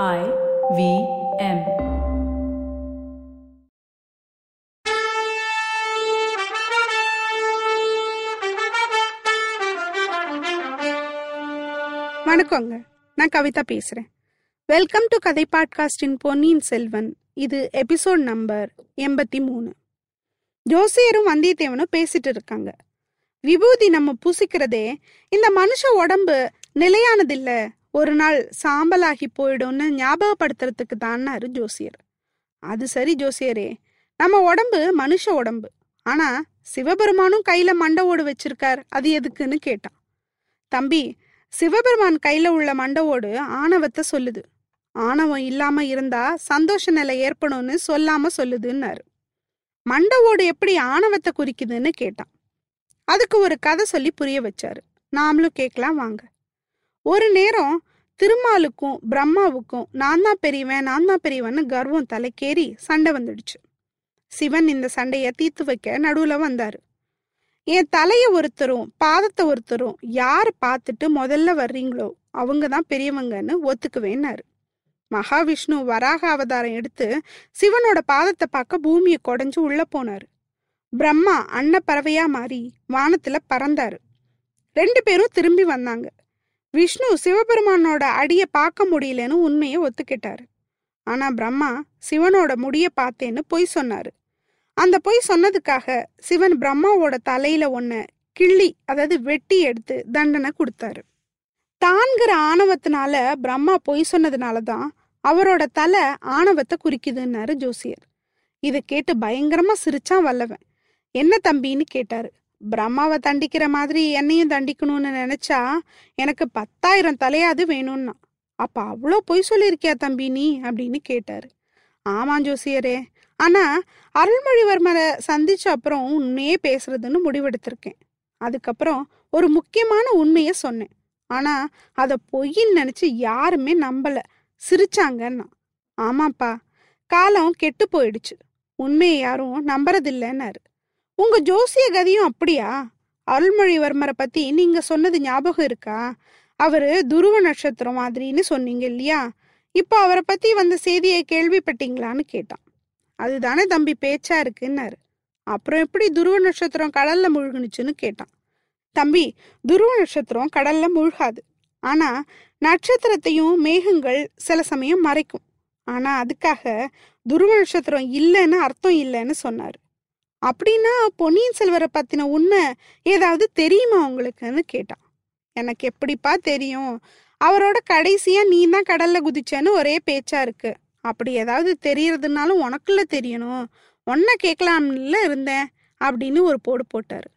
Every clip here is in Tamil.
I V M. வணக்கங்க. நான் கவிதா பேசுறேன். வெல்கம் டு கதை பாட்காஸ்டின் பொன்னியின் செல்வன். இது எபிசோட் நம்பர் எண்பத்தி மூணு. ஜோசியரும் வந்தியத்தேவனும் பேசிட்டு இருக்காங்க. விபூதி நம்ம பூசிக்கிறதே இந்த மனுஷ உடம்பு நிலையானதில்லை. ஒரு நாள் சாம்பலாகி போயிடும்னு ஞாபகப்படுத்துறதுக்கு தான்னாரு ஜோசியர். அது சரி ஜோசியரே நம்ம உடம்பு மனுஷ உடம்பு. ஆனா சிவபெருமானும் கையில மண்டை ஓடு வச்சிருக்கார் அது எதுக்குன்னு கேட்டான். தம்பி சிவபெருமான் கையில உள்ள மண்டவோடு ஆணவத்தை சொல்லுது. ஆணவம் இல்லாம இருந்தா சந்தோஷ நிலை ஏற்படும்னு சொல்லாம சொல்லுதுன்னாரு. மண்டவோடு எப்படி ஆணவத்தை குறிக்குதுன்னு கேட்டான். அதுக்கு ஒரு கதை சொல்லி புரிய வச்சாரு. நாமளும் கேட்கலாம் வாங்க. ஒரு நேரம் திருமாலுக்கும் பிரம்மாவுக்கும் நான் தான் பெரியவன் நான் தான் பெரியவன்னு கர்வம் தலைக்கேறி சண்டை வந்துடுச்சு. சிவன் இந்த சண்டைய தீர்த்து வைக்க நடுவுல வந்தாரு. என் தலைய ஒருத்தரும் பாதத்தை ஒருத்தரும் யார் பார்த்துட்டு முதல்ல வர்றீங்களோ அவங்க தான் பெரியவங்கன்னு ஒத்துக்குவேன்னாரு. மகாவிஷ்ணு வராக அவதாரம் எடுத்து சிவனோட பாதத்தை பார்க்க பூமியை குடைஞ்சு உள்ள போனாரு. பிரம்மா அன்ன பறவையா மாறி வானத்துல பறந்தாரு. ரெண்டு பேரும் திரும்பி வந்தாங்க. விஷ்ணு சிவபெருமானோட அடியை பார்க்க முடியலன்னு உண்மையை ஒத்துக்கிட்டாரு. ஆனா பிரம்மா சிவனோட முடிய பார்த்தேன்னு பொய் சொன்னாரு. அந்த பொய் சொன்னதுக்காக சிவன் பிரம்மாவோட தலையில ஒன்ன கிள்ளி அதாவது வெட்டி எடுத்து தண்டனை கொடுத்தாரு. தான்கிற ஆணவத்தினால பிரம்மா பொய் சொன்னதுனால தான் அவரோட தலை ஆணவத்தை குறிக்குதுன்னாரு ஜோசியர். இதை கேட்டு பயங்கரமா சிரிச்சான் வல்லவன். என்ன தம்பின்னு கேட்டாரு. பிரம்மாவை தண்டிக்கிற மாதிரி என்னையும் தண்டிக்கணும்னு நினைச்சா எனக்கு பத்தாயிரம் தலையாது வேணும்னா. அப்ப அவ்வளோ பொய் சொல்லியிருக்கியா தம்பி நீ? அப்படின்னு கேட்டாரு. ஆமாம் ஜோசியரே. ஆனா அருள்மொழிவர்மரை சந்திச்ச அப்புறம் உண்மையே பேசுறதுன்னு முடிவெடுத்திருக்கேன். அதுக்கப்புறம் ஒரு முக்கியமான உண்மையை சொன்னேன். ஆனா அதை பொய்ன்னு நினைச்சு யாருமே நம்பல. சிரிச்சாங்கன்னா. ஆமாப்பா. காலம் கெட்டு போயிடுச்சு. உண்மையை யாரும் நம்புறதில்லைன்னாரு. உங்க ஜோசிய கதியும் அப்படியா? அருள்மொழிவர்மரை பத்தி நீங்க சொன்னது ஞாபகம் இருக்கா? அவரு துருவ நட்சத்திரம் மாதிரின்னு சொன்னீங்க இல்லையா? இப்போ அவரை பத்தி வந்த செய்தியை கேள்விப்பட்டீங்களான்னு கேட்டான். அதுதானே தம்பி பேச்சா இருக்குன்னாரு. அப்புறம் எப்படி துருவ நட்சத்திரம் கடல்ல முழுகுனுச்சுன்னு கேட்டான். தம்பி துருவ நட்சத்திரம் கடல்ல முழுகாது. ஆனா நட்சத்திரத்தையும் மேகங்கள் சில சமயம் மறைக்கும். ஆனா அதுக்காக துருவ நட்சத்திரம் இல்லைன்னு அர்த்தம் இல்லைன்னு சொன்னாரு. அப்படின்னா பொன்னியின் செல்வரை பத்தின உண்மை ஏதாவது தெரியுமா உங்களுக்குன்னு கேட்டான். எனக்கு எப்படிப்பா தெரியும்? அவரோட கடைசியா நீ தான் கடல்ல குதிச்சேன்னு ஒரே பேச்சா இருக்கு. அப்படி ஏதாவது தெரியறதுனாலும் உனக்குள்ள தெரியணும். உன்னை கேட்கலாம்ல இருந்தேன் அப்படின்னு ஒரு போடு போட்டாரு.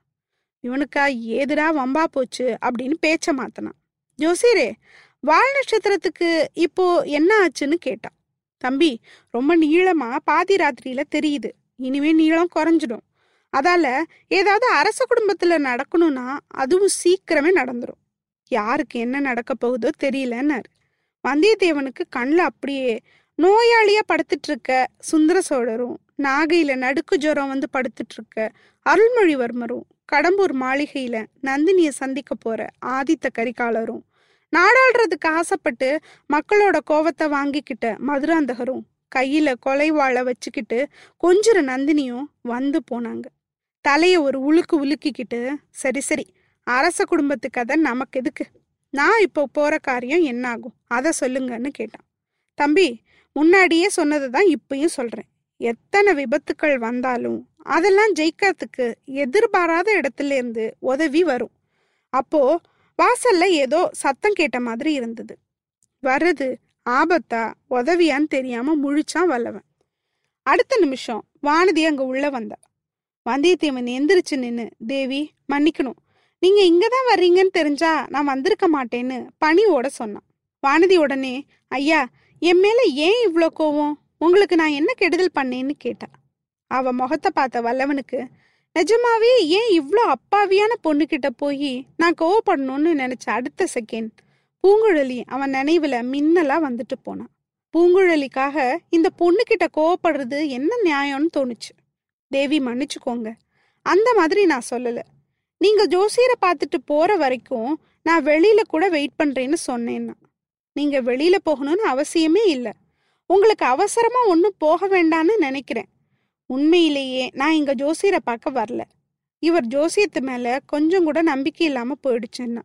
இவனுக்கா ஏதுடா வம்பா போச்சு அப்படின்னு பேச்ச மாத்தினான். ஜோசியரே வால் நட்சத்திரத்துக்கு இப்போ என்ன ஆச்சுன்னு கேட்டான். தம்பி ரொம்ப நீளமா பாதி ராத்திரியில தெரியுது. இனிமே நீளம் குறைஞ்சிடும். அதால ஏதாவது அரச குடும்பத்துல நடக்கணும்னா அதுவும் சீக்கிரமே நடந்துடும் யாருக்கு என்ன நடக்க போகுதோ தெரியலன்னாரு. வந்தியத்தேவனுக்கு கண்ணில் அப்படியே நோயாளியா படுத்துட்டு இருக்க சுந்தர சோழரும் நாகையில நடுக்கு ஜுரம் வந்து படுத்துட்டு இருக்க அருள்மொழிவர்மரும் கடம்பூர் மாளிகையில நந்தினிய சந்திக்க போற ஆதித்த கரிகாலரும் நாடாளுறதுக்கு ஆசைப்பட்டு மக்களோட கோவத்தை வாங்கிக்கிட்ட மதுராந்தகரும் கையில கொலைவாழை வச்சுக்கிட்டு கொஞ்சுற நந்தினியும் வந்து போனாங்க. தலையை ஒரு உலுக்கு உலுக்கிக்கிட்டு சரி சரி அரச குடும்பத்து கதை நமக்கு எதுக்கு? நான் இப்போ போகிற காரியம் என்ன ஆகும் அதை சொல்லுங்கன்னு கேட்டான். தம்பி முன்னாடியே சொன்னதை தான் இப்பயும் சொல்கிறேன் எத்தனை விபத்துக்கள் வந்தாலும் அதெல்லாம் ஜெயிக்கிறதுக்கு எதிர்பாராத இடத்துல இருந்து உதவி வரும். அப்போது வாசல்ல ஏதோ சத்தம் கேட்ட மாதிரி இருந்தது. வருது ஆபத்தா உதவியான்னு தெரியாம முழிச்சான் வல்லவன். அடுத்த நிமிஷம் வானதி அங்க உள்ள வந்தா. வந்தியத்தேவன் எந்திரிச்சு நின்னு தேவி மன்னிக்கணும். நீங்க இங்கதான் வர்றீங்கன்னு தெரிஞ்சா நான் வந்திருக்க மாட்டேன்னு பணிவோட சொன்னான். வானதி உடனே ஐயா என் மேல ஏன் இவ்வளோ கோவம்? உங்களுக்கு நான் என்ன கெடுதல் பண்ணேன்னு கேட்டா. அவ முகத்தை பார்த்த வல்லவனுக்கு நிஜமாவே ஏன் இவ்வளோ அப்பாவியான பொண்ணுக்கிட்ட போய் நான் கோவப்படணும்னு நினைச்ச அடுத்த செகண்ட் பூங்குழலி அவன் நினைவுல மின்னலா வந்துட்டு போனான். பூங்குழலிக்காக இந்த பொண்ணுகிட்ட கோவப்படுறது என்ன நியாயம்னு தோணுச்சு. தேவி மன்னிச்சுக்கோங்க. அந்த மாதிரி நான் சொல்லல. நீங்க ஜோசியரை பார்த்துட்டு போற வரைக்கும் நான் வெளியில கூட வெயிட் பண்றேன்னு சொன்னேன்னா. நீங்க வெளியில போகணும்னு அவசியமே இல்லை. உங்களுக்கு அவசரமா ஒன்றும் போக வேண்டாம்னு நினைக்கிறேன். உண்மையிலேயே நான் இங்க ஜோசியரை பார்க்க வரல. இவர் ஜோசியத்து மேல கொஞ்சம் கூட நம்பிக்கை இல்லாம போயிடுச்சுன்னா.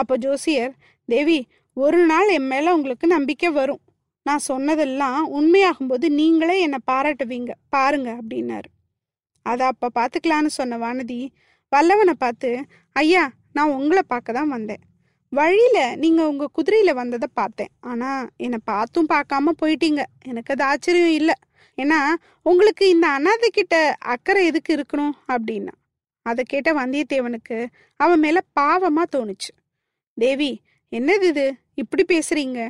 அப்போ ஜோசியர் தேவி ஒரு நாள் என் மேலே உங்களுக்கு நம்பிக்கை வரும். நான் சொன்னதெல்லாம் உண்மையாகும்போது நீங்களே என்னை பாராட்டுவீங்க. பாருங்க அப்படின்னாரு. அதை அப்போ பார்த்துக்கலான்னு சொன்ன வானதி வல்லவனை பார்த்து ஐயா நான் உங்களை பார்க்க தான் வந்தேன். வழியில் நீங்கள் உங்கள் குதிரையில் வந்ததை பார்த்தேன். ஆனால் என்னை பார்த்தும் பார்க்காம போயிட்டீங்க. எனக்கு அது ஆச்சரியம் இல்லை. ஏன்னா உங்களுக்கு இந்த அனாதை கிட்ட அக்கறை எதுக்கு இருக்கணும்? அப்படின்னா அதை கேட்ட வந்தியத்தேவனுக்கு அவன் மேலே பாவமாக தோணுச்சு. தேவி என்னது இது? இப்படி பேசுறீங்க?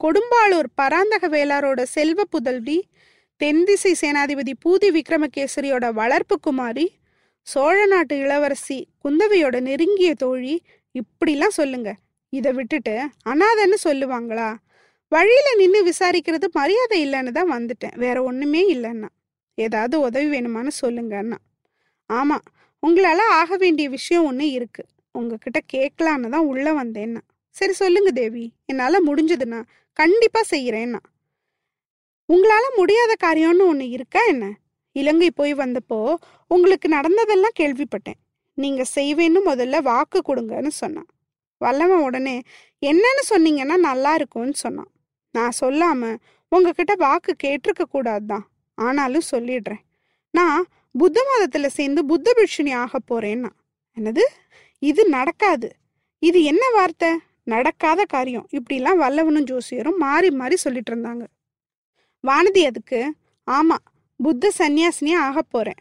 கொடும்பாளூர் பராந்தக வேளாரோட செல்வ புதல்வி தென்திசை சேனாதிபதி பூதி விக்ரமகேசரியோட வளர்ப்பு குமாரி சோழ நாட்டு இளவரசி குந்தவையோட நெருங்கிய தோழி இப்படிலாம் சொல்லுங்க. இதை விட்டுட்டு அனாதைன்னு சொல்லுவாங்களா? வழியில நின்று விசாரிக்கிறது மரியாதை இல்லைன்னு தான் வந்துட்டேன். வேற ஒண்ணுமே இல்லைன்னா. ஏதாவது உதவி வேணுமான்னு சொல்லுங்க அண்ணா ஆமா உங்களால ஆக வேண்டிய விஷயம் ஒன்று இருக்கு. உங்ககிட்ட கேட்கலான்னு தான் உள்ள வந்தேன்னா. சரி சொல்லுங்க தேவி. என்னால முடிஞ்சதுன்னா கண்டிப்பா செய்யறேன்னா. உங்களால முடியாத காரியம்னு ஒன்று இருக்கா என்ன? இலங்கை போய் வந்தப்போ உங்களுக்கு நடந்ததெல்லாம் கேள்விப்பட்டேன். நீங்க செய்வேன்னு முதல்ல வாக்கு கொடுங்கன்னு சொன்னான். வல்லவன் உடனே என்னன்னு சொன்னீங்கன்னா நல்லா இருக்கும்னு சொன்னான். நான் சொல்லாம உங்ககிட்ட வாக்கு கேட்டிருக்க கூடாதுதான் ஆனாலும் சொல்லிடுறேன். நான் புத்த மதத்துல சேர்ந்து புத்த பிக்ஷுனி ஆக போறேன்னா. என்னது? இது நடக்காது. இது என்ன வார்த்தை? நடக்காத காரியம். இப்படிலாம் வல்லவனும் ஜோசியரும் மாறி மாறி சொல்லிட்டு இருந்தாங்க. வானதி அதுக்கு ஆமா புத்த சந்நியாசினியா ஆக போறேன்.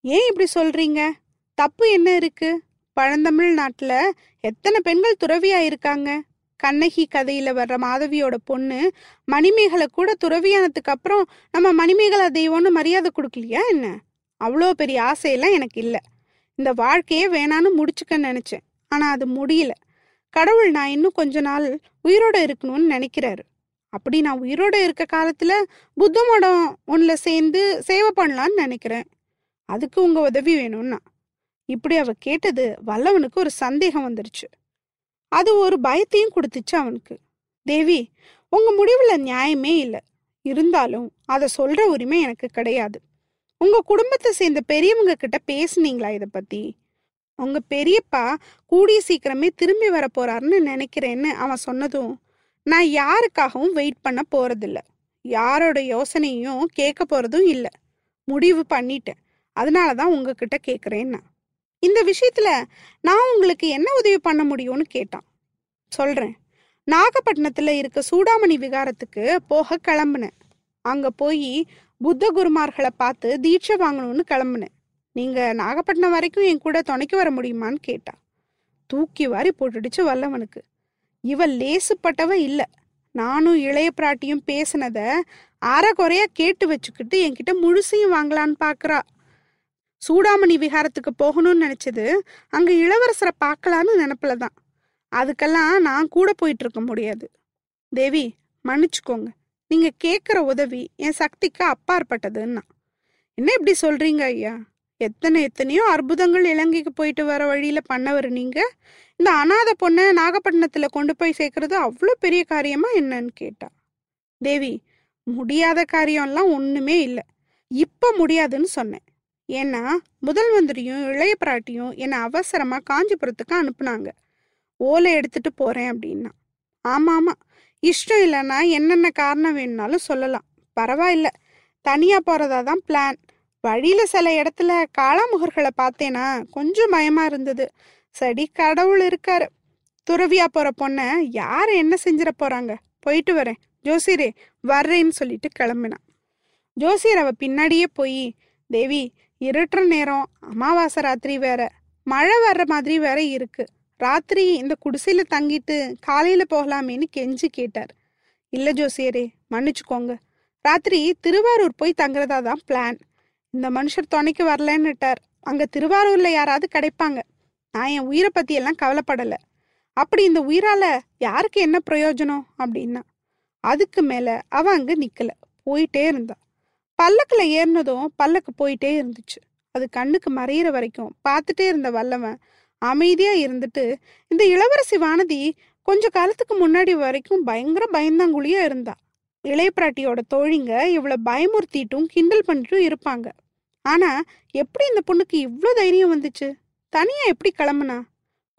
ஏன் இப்படி சொல்றீங்க? தப்பு என்ன இருக்கு? பழந்தமிழ் நாட்டில் எத்தனை பெண்கள் துறவியா இருக்காங்க? கண்ணகி கதையில வர்ற மாதவியோட பொண்ணு மணிமேகலை கூட துறவியானதுக்கு அப்புறம் நம்ம மணிமேகலா தெய்வம்னு மரியாதை கொடுக்கலையா என்ன? அவ்வளோ பெரிய ஆசையெல்லாம் எனக்கு இல்லை. இந்த வாழ்க்கையே வேணான்னு முடிச்சுக்க நினைச்சேன். ஆனா அது முடியல. கடவுள் நான் இன்னும் கொஞ்ச நாள் உயிரோட இருக்கணும்னு நினைக்கிறாரு. அப்படி நான் உயிரோட இருக்க காலத்துல புத்த மடம் ஒன்றில் சேர்ந்து சேவை பண்ணலான்னு நினைக்கிறேன். அதுக்கு உங்க உதவி வேணும்னா. இப்படி அவ கேட்டது வல்லவனுக்கு ஒரு சந்தேகம் வந்துருச்சு. அது ஒரு பயத்தையும் கொடுத்துச்சு அவனுக்கு. தேவி உங்க முடிவுல நியாயமே இல்லை. இருந்தாலும் அதை சொல்ற உரிமை எனக்கு கிடையாது. உங்க குடும்பத்தை சேர்ந்த பெரியவங்க கிட்ட பேசுனீங்களா இதை பத்தி? உங்க பெரியப்பா கூடிய சீக்கிரமே திரும்பி வர போறாருன்னு நினைக்கிறேன்னு அவன் சொன்னதும் நான் யாருக்காகவும் வெயிட் பண்ண போறதில்ல. யாரோட யோசனையும் கேட்க போறதும் இல்லை. முடிவு பண்ணிட்டேன். அதனால தான் உங்ககிட்ட கேட்குறேன்னா இந்த விஷயத்துல நான் உங்களுக்கு என்ன உதவி பண்ண முடியும்னு கேட்டான். சொல்றேன். நாகப்பட்டினத்துல இருக்க சூடாமணி விகாரத்துக்கு போக கிளம்புனேன். அங்க போய் புத்த குருமார்களை பார்த்து தீட்சை வாங்கணும்னு கிளம்புனேன். நீங்கள் நாகப்பட்டினம் வரைக்கும் என் கூட துணைக்கு வர முடியுமான்னு கேட்டா. தூக்கி வாரி போட்டுடுச்சு வல்லவனுக்கு. இவ லேசுப்பட்டவ இல்லை. நானும் இளைய பிராட்டியும் பேசினத அறகுறையா கேட்டு வச்சுக்கிட்டு என்கிட்ட முழுசையும் வாங்கலான்னு பார்க்குறா சூடாமணி விஹாரத்துக்கு போகணும்னு நினச்சது அங்கே இளவரசரை பார்க்கலான்னு நினப்புல தான் அதுக்கெல்லாம் நான் கூட போயிட்டு இருக்க முடியாது. தேவி மன்னிச்சுக்கோங்க. நீங்க கேட்குற உதவி என் சக்திக்கு அப்பாற்பட்டதுன்னா. என்ன இப்படி சொல்றீங்க ஐயா? எத்தனை எத்தனையோ அற்புதங்கள் இலங்கைக்கு போயிட்டு வர வழியில பண்ணவர் நீங்க. இந்த அனாதை பொண்ணை நாகப்பட்டினத்துல கொண்டு போய் சேர்க்கறது அவ்வளோ பெரிய காரியமா என்னன்னு கேட்டா. தேவி முடியாத காரியம்லாம் ஒண்ணுமே இல்லை. இப்ப முடியாதுன்னு சொன்னேன். ஏன்னா முதல் மந்திரியும் இளைய பிராட்டியும் என்னை அவசரமா காஞ்சிபுரத்துக்கு அனுப்புனாங்க. ஓலை எடுத்துட்டு போறேன் அப்படின்னா. ஆமா ஆமா இஷ்டம் இல்லைன்னா என்னென்ன காரணம் வேணும்னாலும் சொல்லலாம். பரவாயில்ல. தனியாக போகிறதா தான் பிளான் வழியில் சில இடத்துல காளாமுகர்களை பார்த்தேனா கொஞ்சம் பயமாக இருந்தது. சரி கடவுள் இருக்கார். துறவியாக போகிற பொண்ணை யார் என்ன செஞ்சிட போகிறாங்க போயிட்டு வரேன். ஜோசியரே வர்றேன்னு சொல்லிட்டு கிளம்பினான். ஜோசியர் அவள் பின்னாடியே போய் தேவி இருட்டுற நேரம் அமாவாசை ராத்திரி வேற. மழை வர்ற மாதிரி வேற இருக்குது ராத்திரி இந்த குடிசையில தங்கிட்டு காலையில போகலாமேன்னு கெஞ்சி கேட்டார். இல்ல ஜோசியரே மன்னிச்சுக்கோங்க. ராத்திரி திருவாரூர் போய் தங்குறதா தான் பிளான். இந்த மனுஷர் துணைக்கு வரலன்னுட்டார். அங்க திருவாரூர்ல யாராவது கிடைப்பாங்க. நான் என் உயிரை பத்தி எல்லாம் கவலைப்படல. அப்படி இந்த உயிரால யாருக்கு என்ன பிரயோஜனம்? அப்படின்னா. அதுக்கு மேல அவ அங்க நிக்கல. போயிட்டே இருந்தா. பல்லக்குல ஏறினதும் பல்லக்கு போயிட்டே இருந்துச்சு. அது கண்ணுக்கு மறையிற வரைக்கும் பார்த்துட்டே இருந்த வல்லவன் அமைதியா இருந்துட்டு இந்த இளவரசி வானதி கொஞ்ச காலத்துக்கு முன்னாடி வரைக்கும் பயங்கர பயந்தாங்குழியா இருந்தா. இளைய பிராட்டியோட தோழிங்க இவளை பயமுறுத்திட்டும் கிண்டல் பண்ணிட்டும் இருப்பாங்க. ஆனா எப்படி இந்த பொண்ணுக்கு இவ்வளோ தைரியம் வந்துச்சு? தனியா எப்படி கிளம்புனா?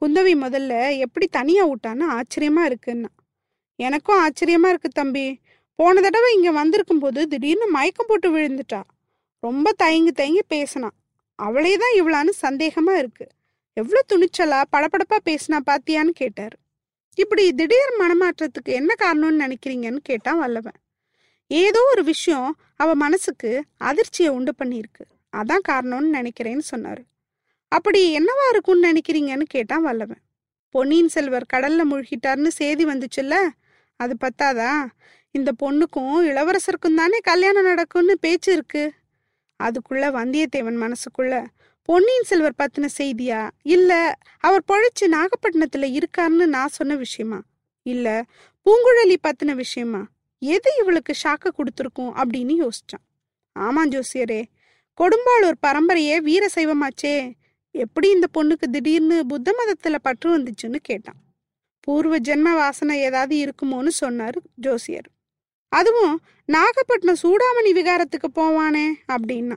குந்தவி முதல்ல எப்படி தனியா விட்டான்னு ஆச்சரியமா இருக்குன்னா. எனக்கும் ஆச்சரியமா இருக்கு தம்பி. போன தடவை இங்க வந்திருக்கும் போது திடீர்னு மயக்கம் போட்டு விழுந்துட்டா. ரொம்ப தயங்கி தயங்கி பேசினா. அவளே தான் இவ்வளான்னு சந்தேகமா இருக்கு. எவ்வளோ துணிச்சலா படபடப்பா பேசினா பாத்தியான்னு கேட்டார். இப்படி திடீர் மனமாற்றத்துக்கு என்ன காரணம்னு நினைக்கிறீங்கன்னு கேட்டான் வல்லவன். ஏதோ ஒரு விஷயம் அவ மனசுக்கு அதிர்ச்சியை உண்டு பண்ணியிருக்கு. அதான் காரணம்னு நினைக்கிறேன்னு சொன்னாரு. அப்படி என்னவா இருக்கும்னு நினைக்கிறீங்கன்னு கேட்டான் வல்லவன். பொன்னியின் செல்வர் கடல்ல மூழ்கிட்டார்னு செய்தி வந்துச்சுல்ல? அது பத்தாதா? இந்த பொண்ணுக்கும் இளவரசருக்கும் தானே கல்யாணம் நடக்கும்னு பேச்சு இருக்கு. அதுக்குள்ள வந்தியத்தேவன் மனசுக்குள்ள பொன்னியின் செல்வர் பத்தின செய்தியா? இல்ல அவர் பொழைச்சு நாகப்பட்டினத்துல இருக்காருன்னு நான் சொன்ன விஷயமா? இல்ல பூங்குழலி பத்தின விஷயமா? எது இவளுக்கு ஷாக்க கொடுத்துருக்கும் அப்படின்னு யோசிச்சான். ஆமா ஜோசியரே கொடும்பாளூர் பரம்பரையே வீர சைவமாச்சே. எப்படி இந்த பொண்ணுக்கு திடீர்னு புத்த மதத்துல பற்று வந்துச்சுன்னு கேட்டான். பூர்வ ஜென்ம வாசனை ஏதாவது இருக்குமோன்னு சொன்னாரு ஜோசியர். அதுவும் நாகப்பட்டினம் சூடாமணி விகாரத்துக்கு போவானே அப்படின்னா.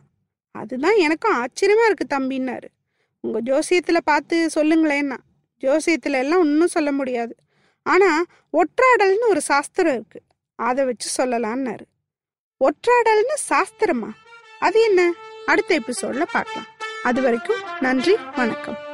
அதுதான் எனக்கும் ஆச்சரியமா இருக்கு தம்பின்னாரு. உங்க ஜோசியத்துல பார்த்து சொல்லுங்களேன்னா. ஜோசியத்துல எல்லாம் ஒன்றும் சொல்ல முடியாது. ஆனா ஒற்றாடல்னு ஒரு சாஸ்திரம் இருக்கு. அதை வச்சு சொல்லலான்னாரு. ஒற்றாடல்னு சாஸ்திரமா? அது என்ன? அடுத்த எபிசோட்ல பார்க்கலாம். அது வரைக்கும் நன்றி வணக்கம்.